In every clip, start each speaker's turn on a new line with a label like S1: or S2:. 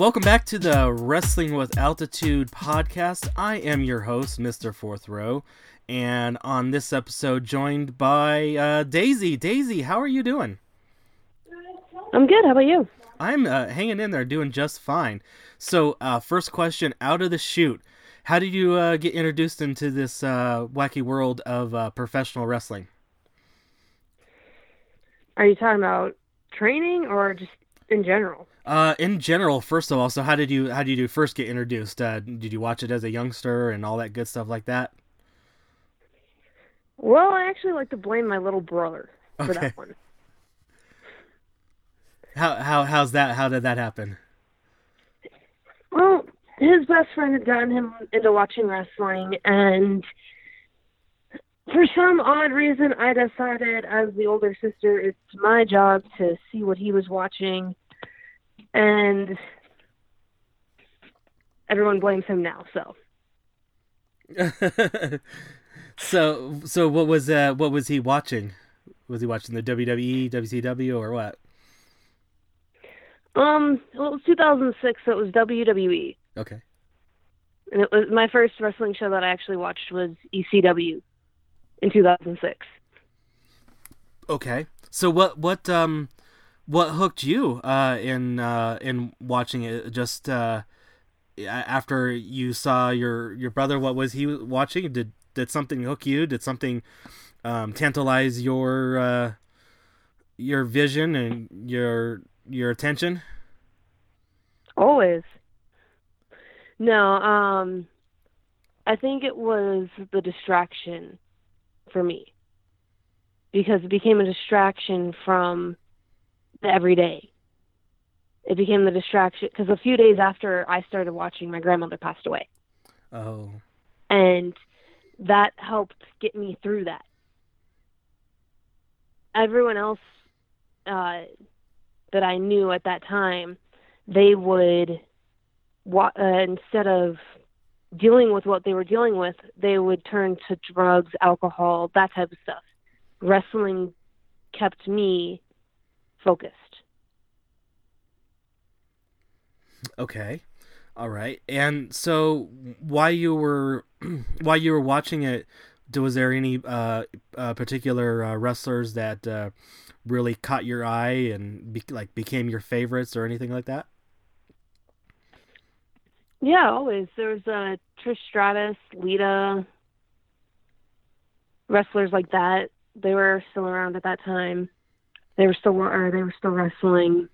S1: Welcome back to the Wrestling with Altitude podcast. I am your host, Mr. Fourth Row, and on this episode, joined by uh, Daisy. Daisy, how are you doing?
S2: I'm good. How about you?
S1: I'm uh, hanging in there, doing just fine. So, uh, first question out of the chute How did you uh, get introduced into this uh, wacky world of uh, professional wrestling?
S2: Are you talking about training or just in general?
S1: Uh, in general, first of all, so how did you how did you first get introduced? Uh, did you watch it as a youngster and all that good stuff like that?
S2: Well, I actually like to blame my little brother for
S1: Okay.
S2: that one.
S1: How how how's that? How did that happen?
S2: Well, his best friend had gotten him into watching wrestling, and for some odd reason, I decided as the older sister, it's my job to see what he was watching, and everyone blames him now. So
S1: so so what was uh what was he watching? Was he watching the WWE, WCW, or what?
S2: Um, well, it was 2006, so it was WWE,
S1: Okay.
S2: and it was my first wrestling show that I actually watched was ECW in 2006.
S1: Okay. So what what um what hooked you uh in uh in watching it? Just uh after you saw your your brother what was he watching? Did did something hook you? Did something um tantalize your uh your vision and your your attention?
S2: Always. No, um, I think it was the distraction for me. Because it became a distraction from the everyday. It became the distraction because a few days after I started watching, my grandmother passed away,
S1: oh
S2: and that helped get me through that. Everyone else uh, that I knew at that time, they would, wa- uh, instead of dealing with what they were dealing with, they would turn to drugs, alcohol, that type of stuff. Wrestling kept me focused.
S1: Okay. All right. And so while you were while you were watching it, was there any uh, uh particular uh, wrestlers that uh, really caught your eye and be- like became your favorites or anything like that?
S2: Yeah, always. There was uh, Trish Stratus, Lita, wrestlers like that. They were still around at that time. They were still or they were still wrestling.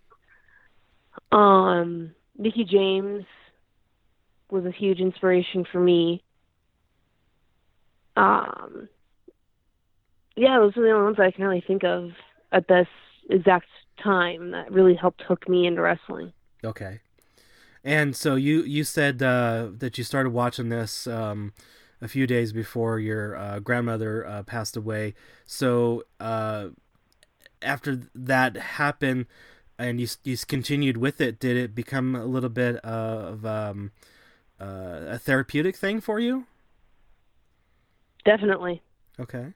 S2: Um, James was a huge inspiration for me. Um, yeah, those are the only ones I can really think of at this exact time that really helped hook me into wrestling.
S1: Okay. And so you you said uh, that you started watching this um, a few days before your uh, grandmother uh, passed away. So uh, after that happened, and you you continued with it, did it become a little bit of um, uh, a therapeutic thing for you?
S2: Definitely.
S1: Okay.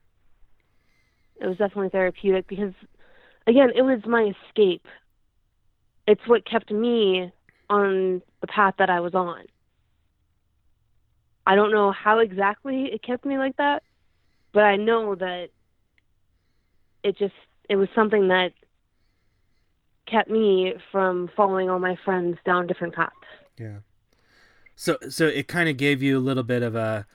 S2: it was definitely therapeutic because again it was my escape it's what kept me on the path that i was on i don't know how exactly it kept me like that but i know that it just it was something that kept me from following all my friends down different paths
S1: Yeah. So so it kind of gave you a little bit of a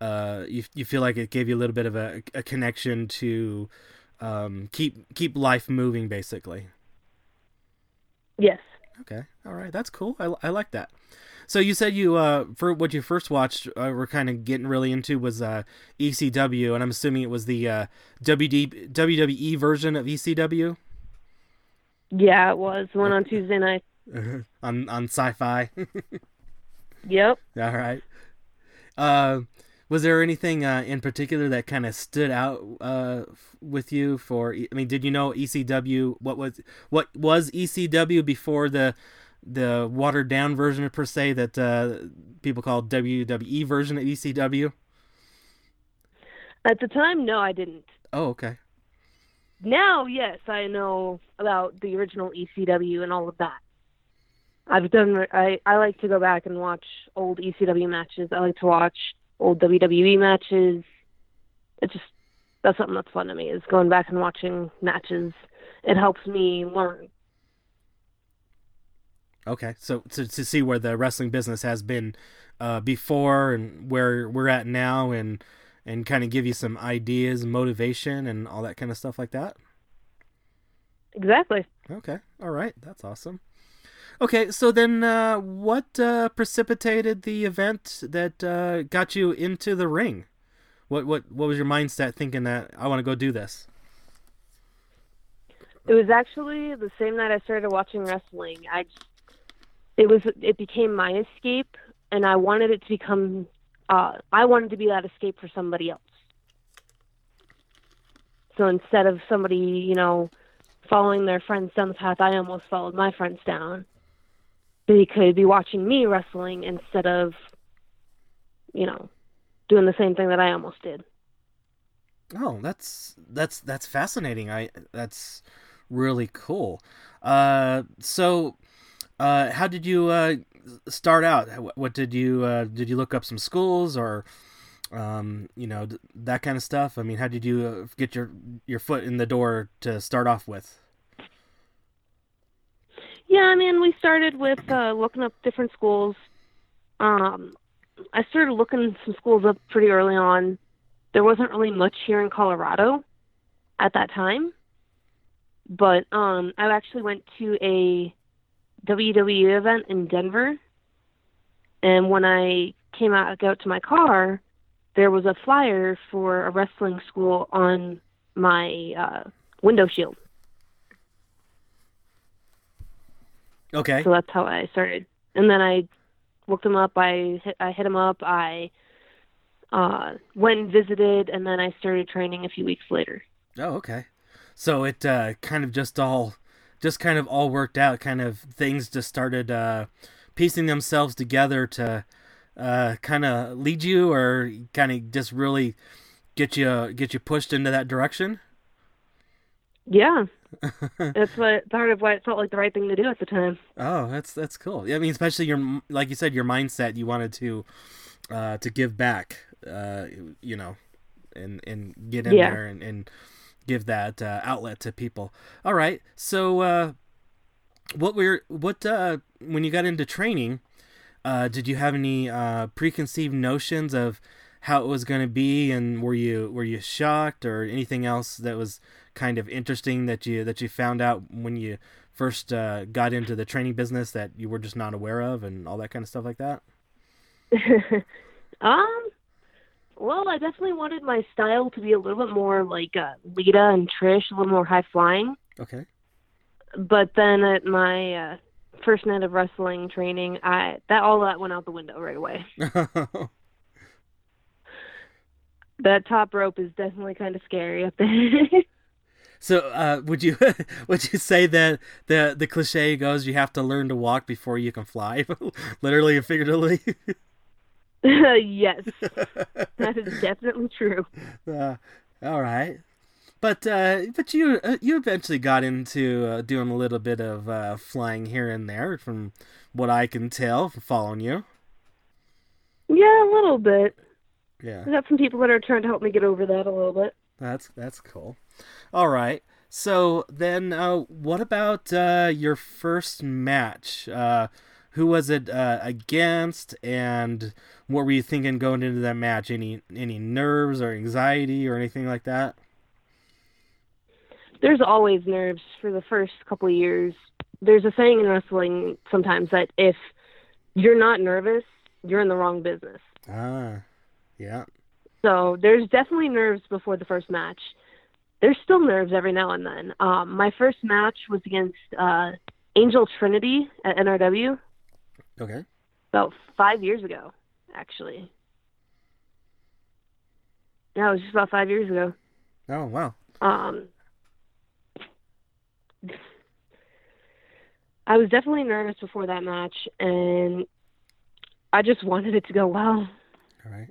S1: uh you you feel like it gave you a little bit of a, a connection to um keep keep life moving basically.
S2: yes
S1: Okay. All right. That's cool. I, I like that. So you said you uh for what you first watched uh, were kind of getting really into was uh ECW and I'm assuming it was the uh WD, WWE version of ECW
S2: yeah it was the one on tuesday night
S1: on on Sci-Fi.
S2: yep
S1: All right. Uh, was there anything uh, in particular that kind of stood out uh, f- with you? For I mean, did you know ECW? What was what was ECW before the the watered down version per se that uh, people call WWE version of ECW?
S2: at the time no i didn't
S1: Oh, okay.
S2: now yes i know about the original ecw and all of that I've done. I I like to go back and watch old ECW matches. I like to watch old WWE matches. It's just that's something that's fun to me is going back and watching matches. It helps me learn.
S1: Okay, so to to see where the wrestling business has been uh, before and where we're at now, and and kind of give you some ideas, motivation, and all that kind of stuff like that.
S2: Exactly.
S1: Okay, all right, that's awesome. Okay, so then uh, what uh, precipitated the event that uh, got you into the ring? What what what was your mindset thinking that I want to go do this?
S2: It was actually the same night I started watching wrestling. I it was it became my escape, and I wanted it to become. Uh, I wanted to be that escape for somebody else. So instead of somebody, you know, following their friends down the path I almost followed my friends down, they could be watching me wrestling instead of, you know, doing the same thing that I almost did.
S1: Oh, that's that's that's fascinating. I that's really cool. Uh, so, uh, how did you uh, start out? What did you uh, did you look up some schools or, um, you know, that kind of stuff? I mean, how did you uh, get your your foot in the door to start off with?
S2: Yeah, I mean, we started with uh, looking up different schools. Um, I started looking some schools up pretty early on. There wasn't really much here in Colorado at that time, but um, I actually went to a WWE event in Denver, and when I came out out to my car, there was a flyer for a wrestling school on my uh, window shield.
S1: Okay.
S2: So that's how I started. And then I looked him up. I hit, I hit him up. I uh, went and visited, and then I started training a few weeks later.
S1: Oh, okay. So it uh, kind of just all, just kind of all worked out. Kind of things just started uh, piecing themselves together to uh, kind of lead you, or kind of just really get you get you pushed into that direction.
S2: Yeah, that's what part of why it felt like the right thing to do at the time.
S1: Oh, that's that's cool. Yeah, I mean, especially your like you said, your mindset. You wanted to uh, to give back, uh, you know, and and get in
S2: Yeah.
S1: there and, and give that uh, outlet to people. All right. So, uh, what were what uh, when you got into training? Uh, did you have any uh, preconceived notions of how it was going to be, and were you were you shocked or anything else that was kind of interesting that you that you found out when you first uh, got into the training business that you were just not aware of, and all that kind of stuff like that?
S2: um, well, I definitely wanted my style to be a little bit more like uh, Lita and Trish, a little more high flying.
S1: Okay.
S2: But then at my uh, first night of wrestling training, I that all that went out the window right away. That top rope is definitely kind of scary up there.
S1: so, uh, would you would you say that the the cliche goes you have to learn to walk before you can fly, literally and figuratively?
S2: yes, that is definitely true.
S1: Uh, all right, but uh, but you uh, you eventually got into uh, doing a little bit of uh, flying here and there, from what I can tell from following you.
S2: Yeah, a little bit.
S1: Yeah,
S2: I got some people that are trying to help me get over that a little bit.
S1: that's that's cool. All right, so then uh, what about uh, your first match? Who was it uh, against, and what were you thinking going into that match? Any any nerves or anxiety or anything like that?
S2: There's always nerves for the first couple of years. There's a saying in wrestling sometimes that if you're not nervous, you're in the wrong business.
S1: Ah, yeah.
S2: So there's definitely nerves before the first match. There's still nerves every now and then. Um, my first match was against uh, Angel Trinity at NRW
S1: Okay.
S2: about five years ago, actually. Yeah, it was just about five years ago.
S1: Oh wow.
S2: Um, I was definitely nervous before that match, and I just wanted it to go well.
S1: All right.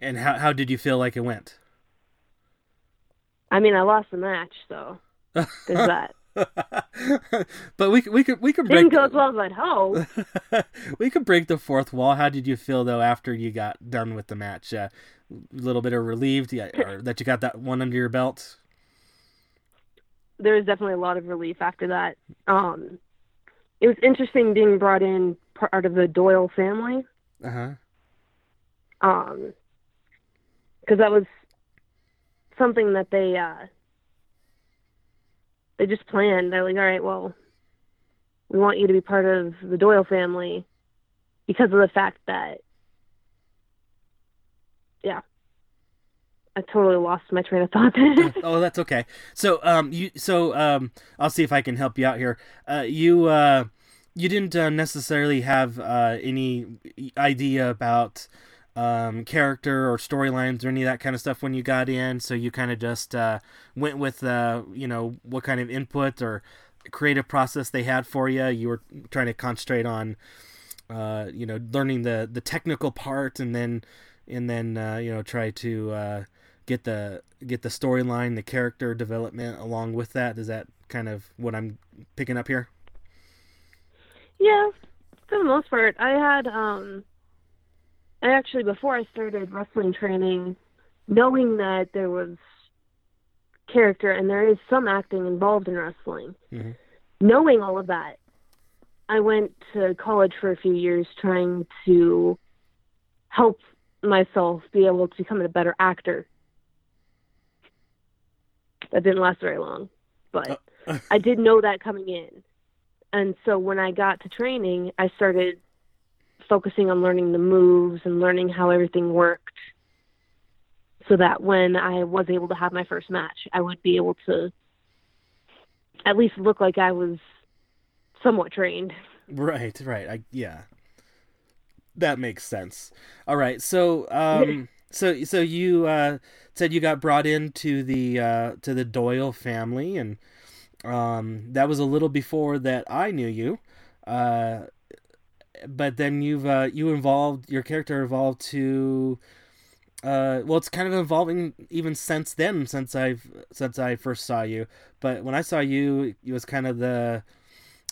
S1: And how how did you feel like it went?
S2: I mean, I lost the match, so there's that.
S1: but we we could we could
S2: Didn't
S1: break
S2: go as well as I'd hope.
S1: we could break the fourth wall. How did you feel though after you got done with the match? A uh, little bit of relieved, yeah, that you got that one under your belt.
S2: There was definitely a lot of relief after that. Um, it was interesting being brought in part of the Doyle family.
S1: Uh huh.
S2: Um, because that was something that they uh they just planned. They're like, all right, well, we want you to be part of the Doyle family because of the fact that, yeah, I totally lost my train of thought.
S1: oh, that's okay. So, um, you, so, um, I'll see if I can help you out here. Uh, you, uh, you didn't uh, necessarily have uh, any idea about um, character or storylines or any of that kind of stuff when you got in. So you kind of just uh, went with, uh, you know, what kind of input or creative process they had for you. You were trying to concentrate on, uh, you know, learning the the technical part, and then and then uh, you know try to uh, get the get the storyline, the character development along with that. Is that kind of what I'm picking up here?
S2: Yeah, for the most part, I had um I actually, before I started wrestling training, knowing that there was character and there is some acting involved in wrestling,
S1: mm-hmm.
S2: knowing all of that, I went to college for a few years trying to help myself be able to become a better actor. That didn't last very long, but uh, I did know that coming in. And so when I got to training, I started focusing on learning the moves and learning how everything worked so that when I was able to have my first match, I would be able to at least look like I was somewhat trained.
S1: Right, right. I yeah. That makes sense. All right. So um so so you uh said you got brought into the uh to the Doyle family and um that was a little before that I knew you. Uh but then you've uh, you evolved your character evolved to uh, well it's kind of evolving even since then since I've since I first saw you. But when I saw you it was kind of the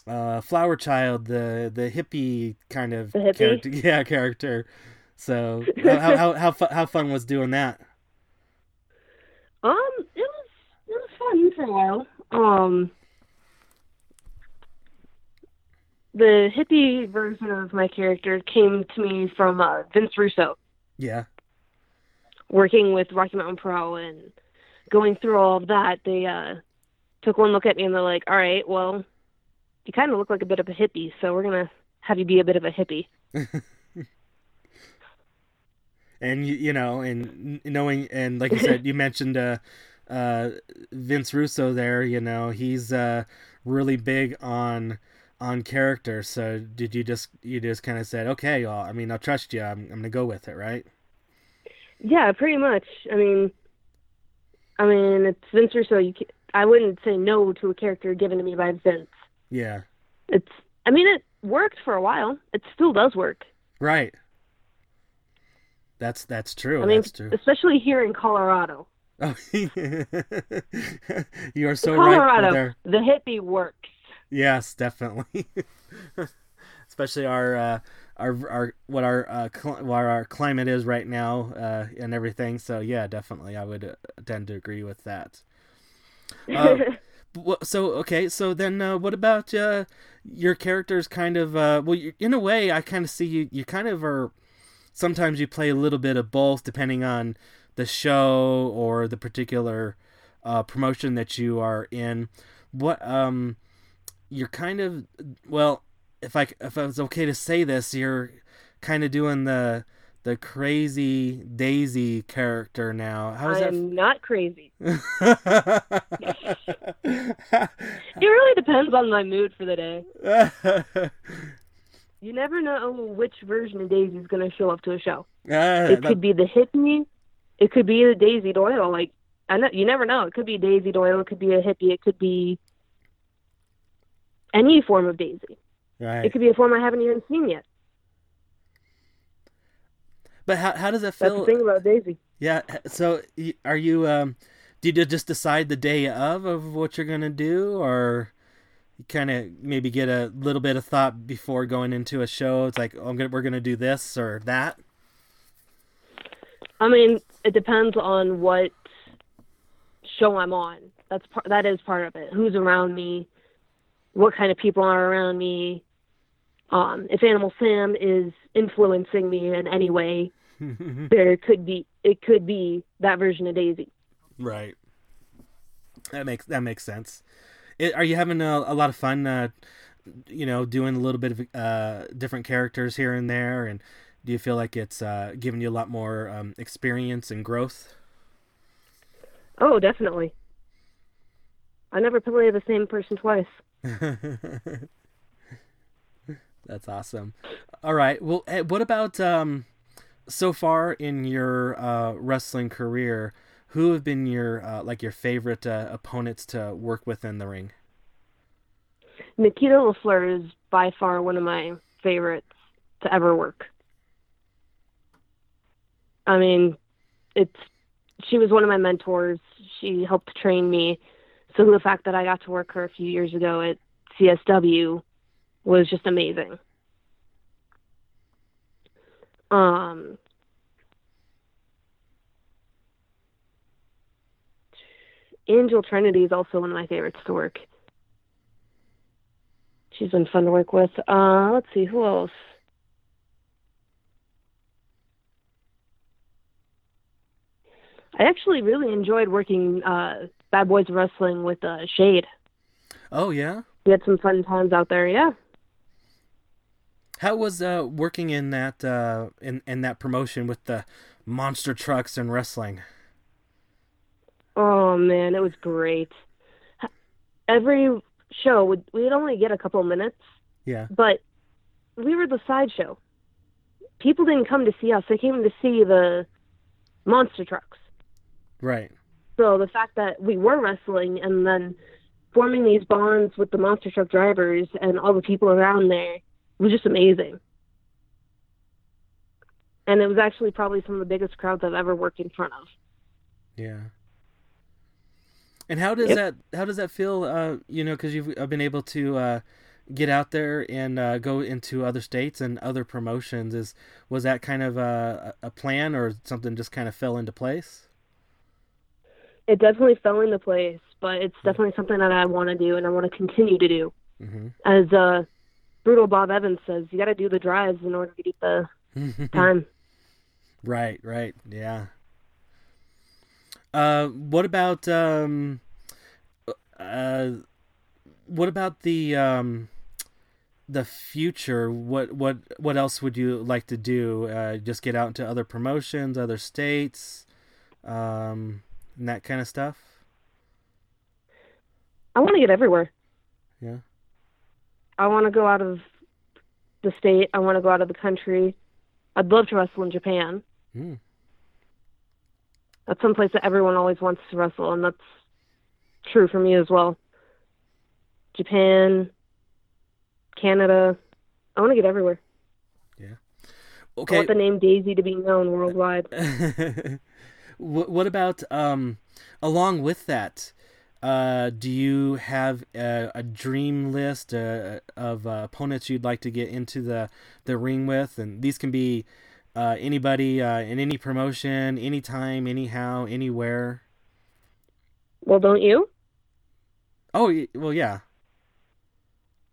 S1: uh, flower child the the hippie kind of
S2: hippie?
S1: character. Yeah character. So how, how how how, fu- how fun was doing that?
S2: Um it was it was fun for a while. Um the hippie version of my character came to me from uh, Vince Russo.
S1: Yeah.
S2: Working with Rocky Mountain Pro and going through all of that, they uh, took one look at me and they're like, "All right, well, you kind of look like a bit of a hippie, so we're gonna have you be a bit of a hippie."
S1: and you, you know, and knowing, and like you said, you mentioned uh, uh, Vince Russo there. You know, he's uh, really big on on character. So did you just you just kind of said, okay, well, I mean, I'll trust you. I'm I'm gonna go with it, right?
S2: Yeah, pretty much. I mean, I mean, it's Vince Russo. You can, I wouldn't say no to a character given to me by Vince.
S1: Yeah.
S2: It's. I mean, it worked for a while. It still does work.
S1: Right. That's that's true.
S2: I mean,
S1: that's true.
S2: especially here in Colorado.
S1: Oh, you are so
S2: Colorado,
S1: right.
S2: The hippie works.
S1: Yes, definitely. Especially our uh, our our what our uh, cl- what our climate is right now uh, and everything. So yeah, definitely, I would uh, tend to agree with that. Uh, so okay, so then uh, what about uh, your characters? Kind of uh, well, in a way, I kind of see you. You kind of are. Sometimes you play a little bit of both, depending on the show or the particular uh, promotion that you are in. What um you're kind of well, if I if it was okay to say this, you're kind of doing the the crazy Daisy character now.
S2: How is I that? I'm not crazy. it really depends on my mood for the day. you never know which version of Daisy is going to show up to a show.
S1: Uh,
S2: it could be the hippie. It could be the Daisy Doyle. Like I know, you never know. It could be Daisy Doyle. It could be a hippie. It could be any form of Daisy.
S1: Right.
S2: It could be a form I haven't even seen yet.
S1: But how how does it feel?
S2: That's the thing about Daisy.
S1: Yeah. So are you? Um, did you just decide the day of of what you're gonna do, or you kind of maybe get a little bit of thought before going into a show. It's like, oh, I'm gonna, we're going to do this or that.
S2: I mean, it depends on what show I'm on. That's part. That is part of it. Who's around me? What kind of people are around me? Um, if Animal Sam is influencing me in any way, there could be it could be that version of Daisy.
S1: Right. That makes that makes sense. It, are you having a, a lot of fun? Uh, you know, doing a little bit of uh, different characters here and there, and do you feel like it's uh, giving you a lot more um, experience and growth?
S2: Oh, definitely. I never play the same person twice.
S1: That's awesome. All right. Well, eh, what about um, so far in your uh, wrestling career? Who have been your uh, like your favorite uh, opponents to work with in the ring?
S2: Nikita Lafleur is by far one of my favorites to ever work. I mean, it's she was one of my mentors. She helped train me. So the fact that I got to work her a few years ago at CSW was just amazing. Um, Angel Trinity is also one of my favorites to work. She's been fun to work with. Uh, let's see who else. I actually really enjoyed working uh, Bad Boys Wrestling with uh, Shade.
S1: Oh yeah,
S2: we had some fun times out there. Yeah.
S1: How was uh, working in that uh, in in that promotion with the monster trucks and wrestling?
S2: Oh man, it was great. Every show would we'd only get a couple minutes.
S1: Yeah.
S2: But we were the sideshow. People didn't come to see us; they came to see the monster trucks.
S1: Right.
S2: So the fact that we were wrestling and then forming these bonds with the monster truck drivers and all the people around there was just amazing. And it was actually probably some of the biggest crowds I've ever worked in front of.
S1: Yeah. And how does yep. that how does that feel? Uh, you know, because you've been able to uh, get out there and uh, go into other states and other promotions. Is was that kind of a, a plan or something just kind of fell into place?
S2: It definitely fell into place, but it's hmm. definitely something that I want to do and I want to continue to do.
S1: Mm-hmm.
S2: As uh, brutal Bob Evans says, you got to do the drives in order to get the time.
S1: Right, right, yeah. Uh, what about um, uh, what about the um, the future? What what what else would you like to do? Uh, just get out into other promotions, other states, um, and that kind of stuff.
S2: I want to get everywhere.
S1: Yeah.
S2: I want to go out of the state. I want to go out of the country. I'd love to wrestle in Japan.
S1: Mm
S2: that's someplace that everyone always wants to wrestle, and that's true for me as well. Japan, Canada. I want to get everywhere.
S1: Yeah.
S2: Okay. I want the name Daisy to be known worldwide.
S1: what about um, along with that? Uh, do you have a, a dream list uh, of uh, opponents you'd like to get into the, the ring with? And these can be uh, anybody uh, in any promotion, anytime, anyhow, anywhere.
S2: Well, don't you?
S1: Oh, well, yeah.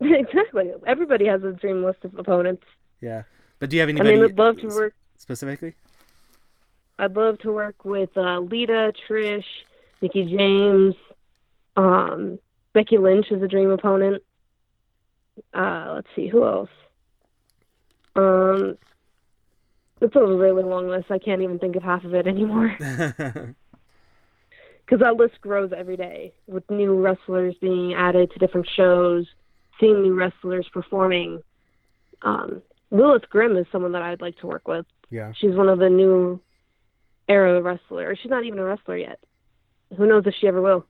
S2: exactly. Everybody has a dream list of opponents.
S1: Yeah, but do you have anybody?
S2: I mean, I'd love to work
S1: specifically.
S2: I'd love to work with uh, Lita, Trish, Nikki James, um, Becky Lynch is a dream opponent. Uh, let's see who else. Um, it's a really long list. I can't even think of half of it anymore. Because that list grows every day with new wrestlers being added to different shows, seeing new wrestlers performing. Um, Lilith Grimm is someone that I'd like to work with.
S1: Yeah.
S2: She's one of the new era wrestler. She's not even a wrestler yet. Who knows if she ever will?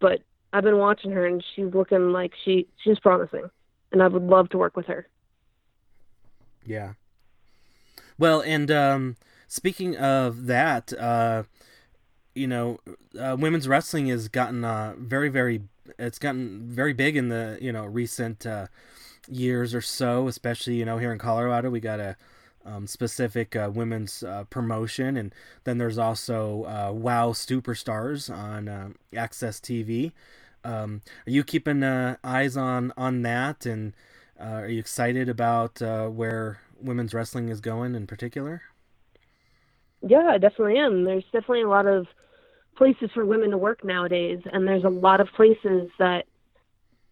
S2: But I've been watching her and she's looking like she she's promising, and I would love to work with her.
S1: Yeah. Well, and um, speaking of that, uh, you know, uh, women's wrestling has gotten uh, very, very it's gotten very big in the you know recent uh, years or so, especially you know here in Colorado. We got a um, specific uh, women's uh, promotion, and then there's also uh, WoW Superstars on uh, AXS TV. Um, are you keeping uh, eyes on on that, and uh, are you excited about where women's wrestling is going in particular?
S2: Yeah, I definitely am. There's definitely a lot of places for women to work nowadays, and there's a lot of places that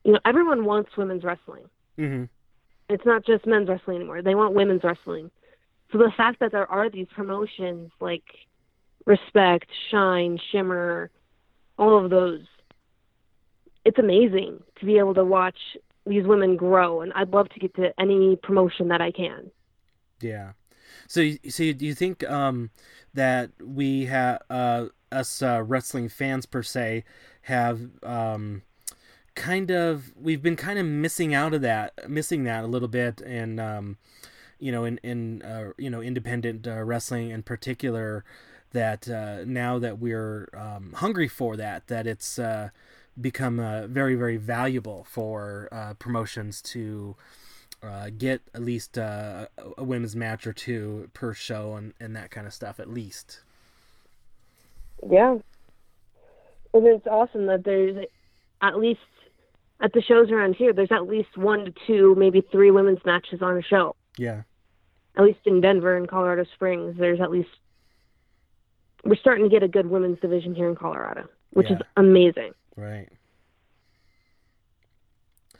S2: you know everyone wants women's wrestling.
S1: Mm-hmm.
S2: It's not just men's wrestling anymore; they want women's wrestling. So the fact that there are these promotions like Respect, Shine, Shimmer, all of those, it's amazing to be able to watch these women grow, and I'd love to get to any promotion that I can.
S1: Yeah. So, so do you think um, that we have uh, us uh, wrestling fans per se have um, kind of we've been kind of missing out of that, missing that a little bit, and um, you know, in in uh, you know independent uh, wrestling in particular, that uh, now that we're um, hungry for that, that it's uh, become uh, very very valuable for uh, promotions to get at least a women's match or two per show and, and that kind of stuff at least.
S2: Yeah, and it's awesome that there's at least at the shows around here, there's at least one to two, maybe three women's matches on a show.
S1: Yeah
S2: at least in Denver and Colorado Springs, there's at least we're starting to get a good women's division here in Colorado, which yeah. is amazing.
S1: Right.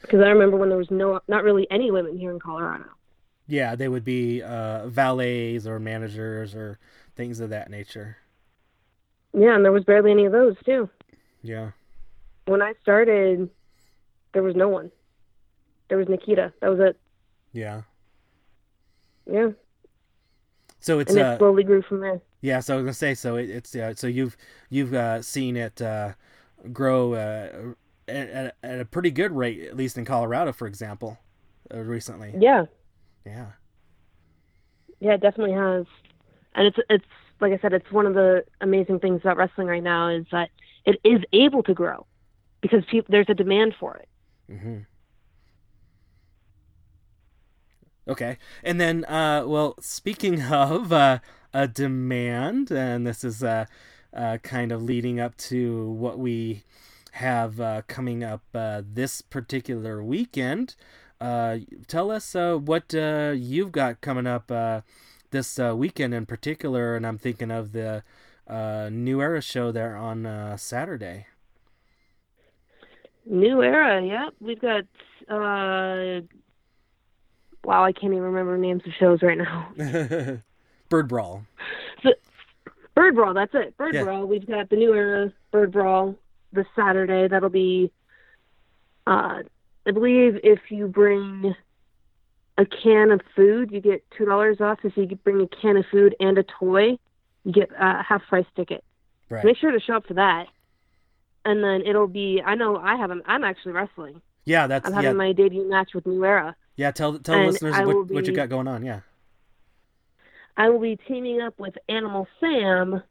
S2: Because I remember when there was no, not really any women here in Colorado.
S1: Yeah, they would be uh, valets or managers or things of that nature.
S2: Yeah, and there was barely any of those too.
S1: Yeah.
S2: When I started, there was no one. There was Nikita. That was it.
S1: Yeah.
S2: Yeah.
S1: So it's
S2: and
S1: it
S2: uh, slowly grew from there.
S1: Yeah, so I was gonna say, so it, it's uh, so you've you've uh, seen it uh, grow uh, at, at, a pretty good rate, at least in Colorado, for example, uh, recently.
S2: Yeah.
S1: Yeah.
S2: Yeah, it definitely has, and it's it's like I said, it's one of the amazing things about wrestling right now is that it is able to grow because people, there's a demand for it.
S1: Mm-hmm. Okay. And then, uh, well, speaking of uh, a demand, and this is uh, uh, kind of leading up to what we have uh, coming up uh, this particular weekend. Tell us what you've got coming up this weekend in particular, and I'm thinking of the New Era show there on Saturday.
S2: New Era, yep. We've got wow, I can't even remember names of shows right now.
S1: Bird Brawl.
S2: So, Bird Brawl, that's it. Bird yeah. Brawl. We've got the new era Bird Brawl this Saturday. That'll be, uh, I believe, if you bring a can of food, you get two dollars off. If you bring a can of food and a toy, you get a half price ticket.
S1: Right.
S2: Make sure to show up for that. And then it'll be. I know I haven't. I'm actually wrestling.
S1: Yeah, that's.
S2: I'm having
S1: yeah.
S2: my debut match with New Era.
S1: Yeah, tell tell and listeners what, be, what you got going on. Yeah.
S2: I will be teaming up with Animal Sam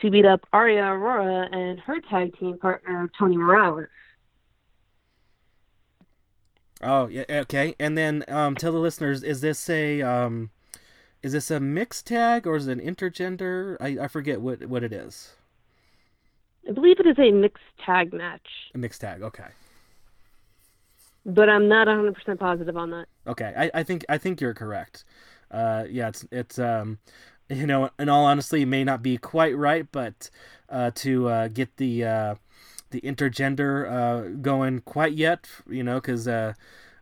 S2: to beat up Aria Aurora and her tag team partner Tony Morales.
S1: Oh yeah, okay. And then um, tell the listeners: is this a um, is this a mixed tag or is it an intergender? I, I forget what what it is.
S2: I believe it is a mixed tag match.
S1: A mixed tag, okay
S2: but I'm not 100% positive on that.
S1: Okay, I, I think I think you're correct. Uh, yeah, it's it's um, you know, in all honesty, it may not be quite right, but uh, to uh, get the uh, the intergender uh, going quite yet, you know, because uh,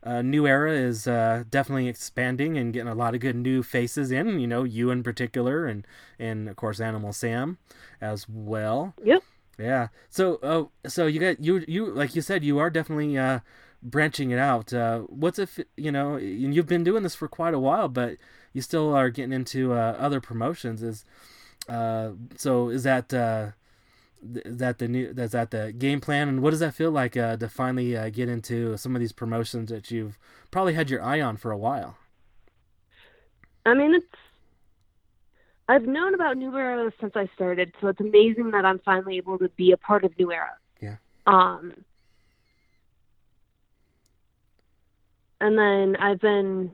S1: uh, New Era is uh, definitely expanding and getting a lot of good new faces in. You know, you in particular, and and of course Animal Sam as well.
S2: Yep.
S1: Yeah. So, uh, so you got you you like you said, you are definitely uh, branching it out. Uh, what's if you know you've been doing this for quite a while, but you still are getting into uh, other promotions? Is uh, so is that uh, is that the new is that the game plan? And what does that feel like uh, to finally uh, get into some of these promotions that you've probably had your eye on for a while?
S2: I mean, it's I've known about New Era since I started, so it's amazing that I'm finally able to be a part of New Era.
S1: Yeah.
S2: Um, and then I've been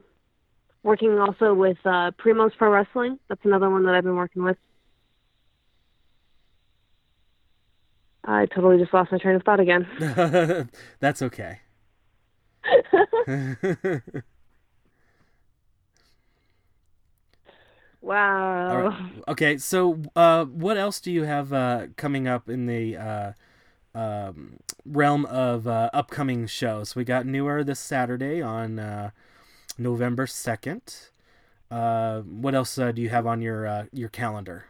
S2: working also with uh, Primos Pro Wrestling. That's another one that I've been working with. I totally just lost my train of thought again.
S1: That's okay.
S2: wow.
S1: Right. Okay, so uh, what else do you have uh, coming up in the uh, um, realm of uh, upcoming shows? We got New Era this Saturday on uh, November second. Uh, what else do you have on your your calendar?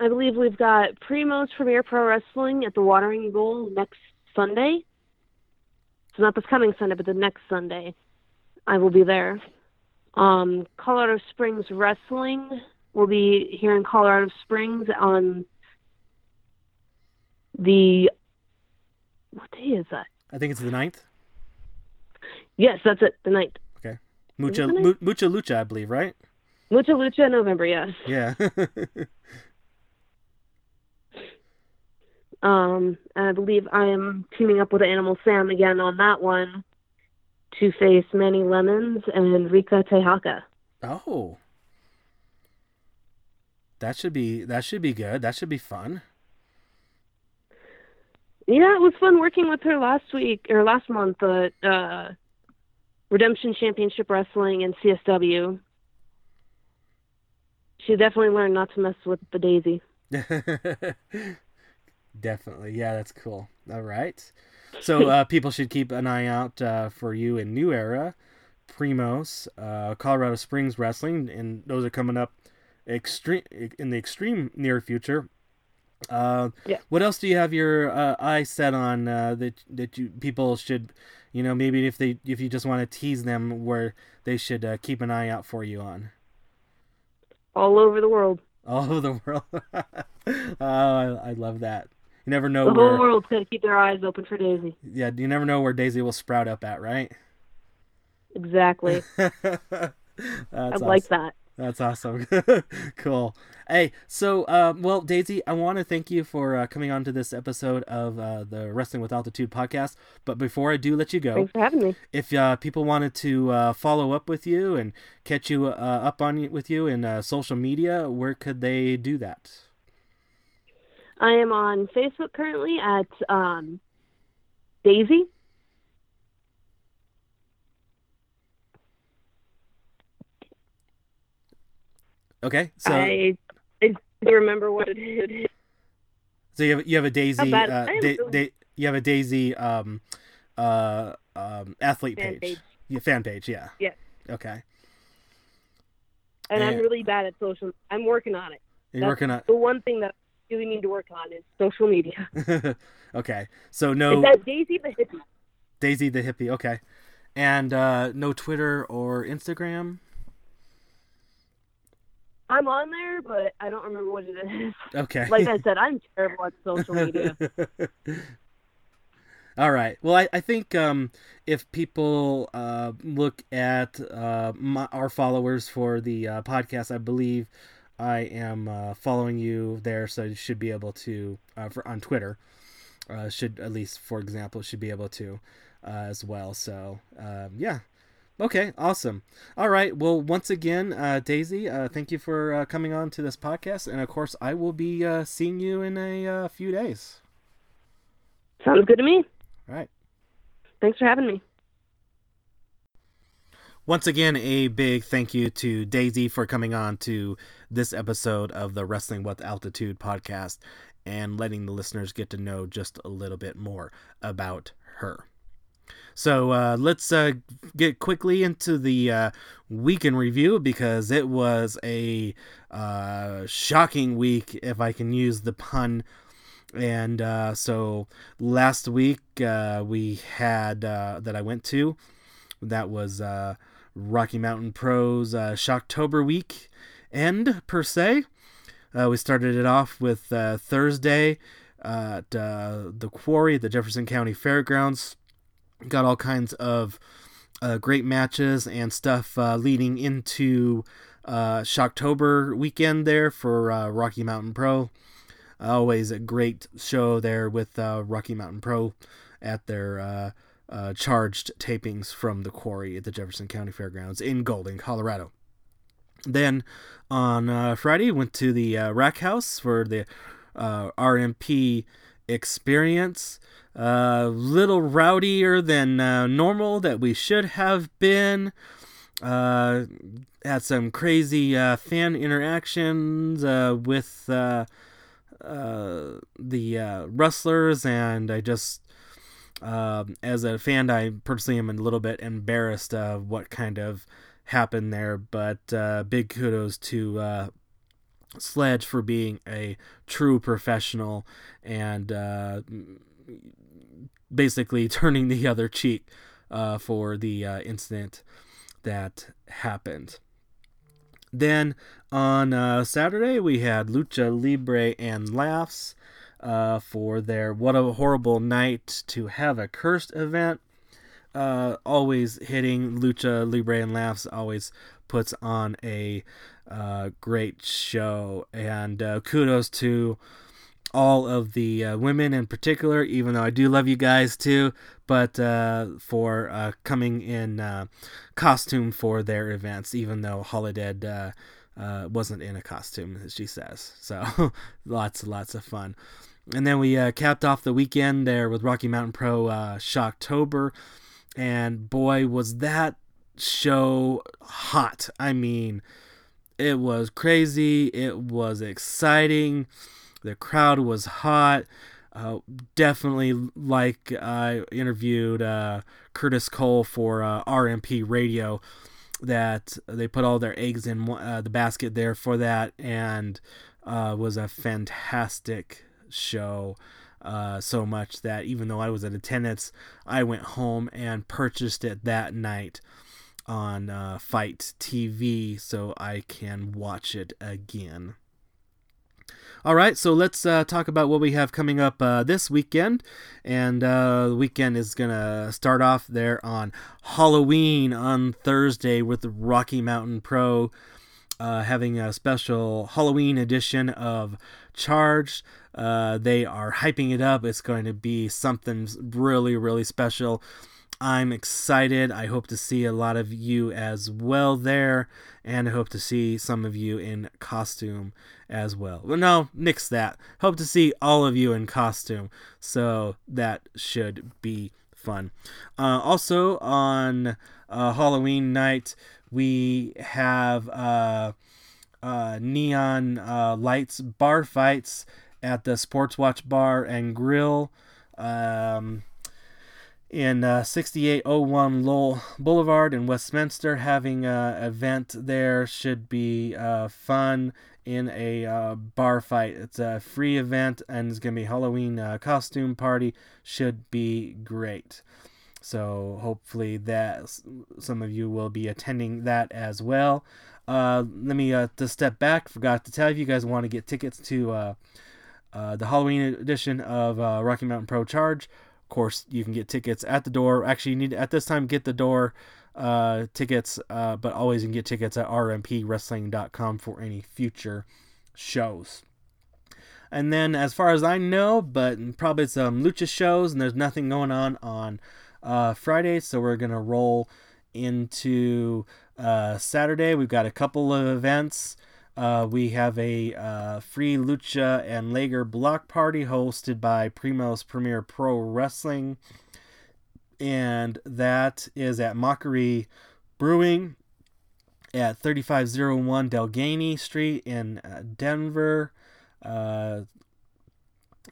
S2: I believe we've got Primo's Premier Pro Wrestling at the Watering Goal next Sunday. It's not this coming Sunday, but the next Sunday. I will be there. Um, Colorado Springs Wrestling will be here in Colorado Springs on the what day is that?
S1: I think it's the 9th.
S2: Yes, that's it. The 9th.
S1: Okay. Mucha Mucha Lucha, I believe, right?
S2: Mucha Lucha November, yes.
S1: Yeah.
S2: Um, and I believe I am teaming up with Animal Sam again on that one to face Manny Lemons and Rika Tehaka.
S1: Oh. That should be that should be good. That should be fun.
S2: Yeah, it was fun working with her last week or last month at uh, Redemption Championship Wrestling and CSW. She definitely learned not to mess with the daisy.
S1: Definitely. Yeah, that's cool. All right. So uh, people should keep an eye out uh, for you in New Era, Primos, uh, Colorado Springs Wrestling, and those are coming up extreme in the extreme near future. Uh,
S2: yeah.
S1: What else do you have your uh, eye set on uh, that that you people should, you know, maybe if they if you just want to tease them, where they should keep an eye out for you on?
S2: All over the world.
S1: All over the world. oh, I, I love that. You never know
S2: the
S1: where
S2: whole world's gonna keep their eyes open for Daisy.
S1: Yeah, you never know where Daisy will sprout up at, right?
S2: Exactly. I
S1: awesome.
S2: like that.
S1: That's awesome. cool. Hey, so uh, well, Daisy, I want to thank you for uh, coming on to this episode of uh, the Wrestling with Altitude podcast. But before I do let you go,
S2: thanks for having me.
S1: If uh, people wanted to uh, follow up with you and catch you uh, up on with you in social media, where could they do that?
S2: I am on Facebook currently at um, Daisy.
S1: Okay, so
S2: I, I remember what it is.
S1: So you have you have a Daisy, uh, da- da- you have a Daisy um, uh, um, athlete
S2: fan
S1: page.
S2: page.
S1: Yeah, fan page, yeah.
S2: Yeah.
S1: Okay.
S2: And,
S1: And-
S2: I'm really bad at social. I'm working on it.
S1: You're
S2: That's
S1: working on.
S2: The one thing that I really need to work on is social media.
S1: okay, so no
S2: It's at Daisy the hippie.
S1: Daisy the hippie. Okay, and uh, no Twitter or Instagram.
S2: I'm on there, but I don't remember what it is.
S1: Okay.
S2: Like I said, I'm terrible at social media.
S1: All right. Well, I, I think um, if people uh, look at uh, my, our followers for the uh, podcast, I believe I am uh, following you there, so you should be able to uh, for, on Twitter. Uh, should at least, for example, should be able to uh, as well. So um, yeah. Okay, awesome. All right. Well, once again, uh, Daisy, uh, thank you for uh, coming on to this podcast, and of course, I will be uh, seeing you in a uh, few days.
S2: Sounds good to me.
S1: All right.
S2: Thanks for having me.
S1: Once again, a big thank you to Daisy for coming on to this episode of the Wrestling with Altitude podcast and letting the listeners get to know just a little bit more about her. So uh, let's uh, get quickly into the uh, week in review because it was a uh, shocking week, if I can use the pun. And uh, so last week uh, we had that I went to that was Rocky Mountain Pros Shocktober week end per se. We started it off with Thursday at the Quarry at the Jefferson County Fairgrounds. Got all kinds of great matches and stuff leading into Shocktober weekend there for Rocky Mountain Pro. Always a great show there with Rocky Mountain Pro at their uh, charged tapings from the quarry at the Jefferson County Fairgrounds in Golden, Colorado. Then on uh, Friday, went to the uh, Rack House for the uh, RMP experience. A uh, little rowdier than uh, normal that we should have been. Uh, had some crazy uh, fan interactions uh, with uh, the wrestlers, and I just, um, as a fan, I personally am a little bit embarrassed of what kind of happened there. But big kudos to Sledge for being a true professional and uh, basically turning the other cheek uh, for the uh, incident that happened. Then on uh, Saturday, we had Lucha Libre and Laughs uh, for their What a Horrible Night to Have a Cursed event. Uh, always hitting Lucha Libre and Laughs, always puts on a uh, great show. And uh, kudos to all of the uh, women in particular, even though I do love you guys too, but uh, for uh, coming in uh, costume for their events, even though uh, wasn't in a costume, as she says. So lots, and lots of fun. And then we capped off the weekend there with Rocky Mountain Pro Shocktober, and boy, was that show hot. I mean, it was crazy. It was exciting. The crowd was hot. Uh, definitely like I interviewed uh, Curtis Cole for uh, RMP Radio that they put all their eggs in uh, the basket there for that and uh, was a fantastic show. Uh, so much that even though I was in attendance, I went home and purchased it that night on FITE TV so I can watch it again. All right, so let's uh, talk about what we have coming up uh, this weekend. And uh, the weekend is going to start off there on Halloween on Thursday with Rocky Mountain Pro uh, having a special Halloween edition of Charged. Uh, they are hyping it up. It's going to be something really, really special. I'm excited. I hope to see a lot of you as well there, and I hope to see some of you in costume as well. Well, no, nix that. Hope to see all of you in costume, so that should be fun. Uh, also, on uh, Halloween night, we have uh, uh neon uh, lights bar fights at the Sports Watch Bar and Grill. Um, in uh, 6801 Lowell Boulevard in Westminster. Having an event there should be uh, fun in a uh, bar fight. It's a free event and it's going to be Halloween uh, costume party. Should be great. So hopefully that some of you will be attending that as well. Uh, let me uh, to step back. Forgot to tell you, you guys want to get tickets to uh, uh, the Halloween edition of uh, Rocky Mountain Pro Charge course, you can get tickets at the door. Actually, you need at this time get the door uh, tickets, uh, but always you can get tickets at rmpwrestling.com for any future shows. And then, as far as I know, but probably some lucha shows, and there's nothing going on on uh, Friday, so we're gonna roll into uh, Saturday. We've got a couple of events. Uh, we have a uh, free Lucha and Lager block party hosted by Primo's Premier Pro Wrestling. And that is at Mockery Brewing at 3501 Delgany Street in uh, Denver. Uh,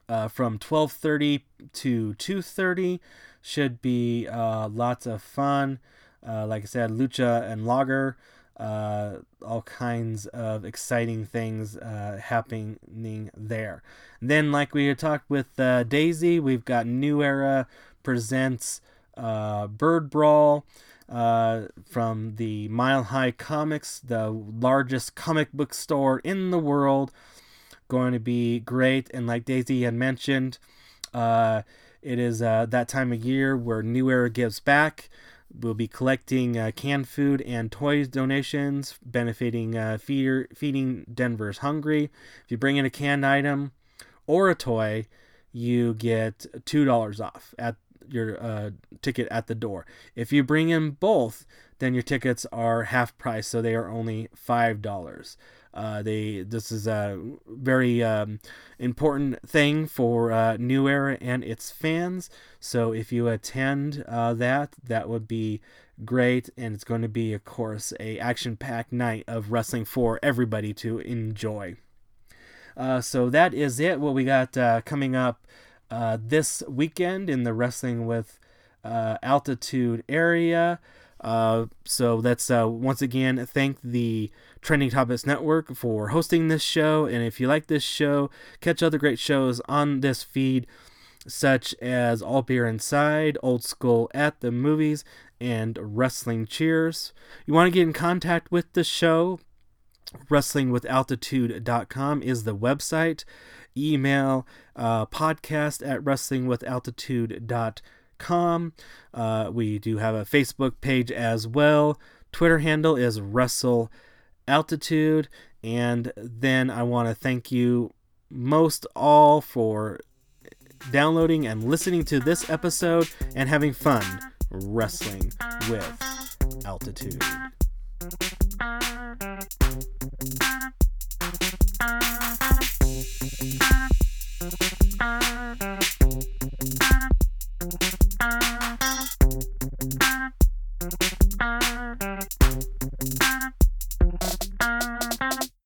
S1: uh, from 12:30 to 2:30 should be uh, lots of fun. like I said, lucha and lager uh, all kinds of exciting things uh, happening there. Then, like we had talked with uh, Daisy, we've got New Era presents uh, Bird Brawl uh, from the Mile High Comics, the largest comic book store in the world. Going to be great, and like Daisy had mentioned, uh, it is that time of year where New Era gives back. We'll be collecting uh, canned food and toys donations, benefiting uh, feeder, Feeding Denver's Hungry. If you bring in a canned item or a toy, you get $2 off at your uh, ticket at the door. If you bring in both, then your tickets are half price, so they are only five dollars. Uh, they this is a very um, important thing for uh, New Era and its fans. So if you attend uh, that, that would be great, and it's going to be, of course, a action-packed night of wrestling for everybody to enjoy. Uh, so that is it. What we got uh, coming up uh, this weekend in the Wrestling with Altitude area. Uh, so let's uh, once again thank the Trending Topics Network for hosting this show. And if you like this show, catch other great shows on this feed, such as All Beer Inside, Old School at the Movies, and Wrestling Cheers. You want to get in contact with the show? WrestlingWithAltitude.com is the website. Email uh, podcast at WrestlingWithAltitude.com uh, we do have a Facebook page as well. Twitter handle is Wrestle Altitude. And then I want to thank you most all for downloading and listening to this episode and having fun wrestling with altitude. Thank you. Thank you.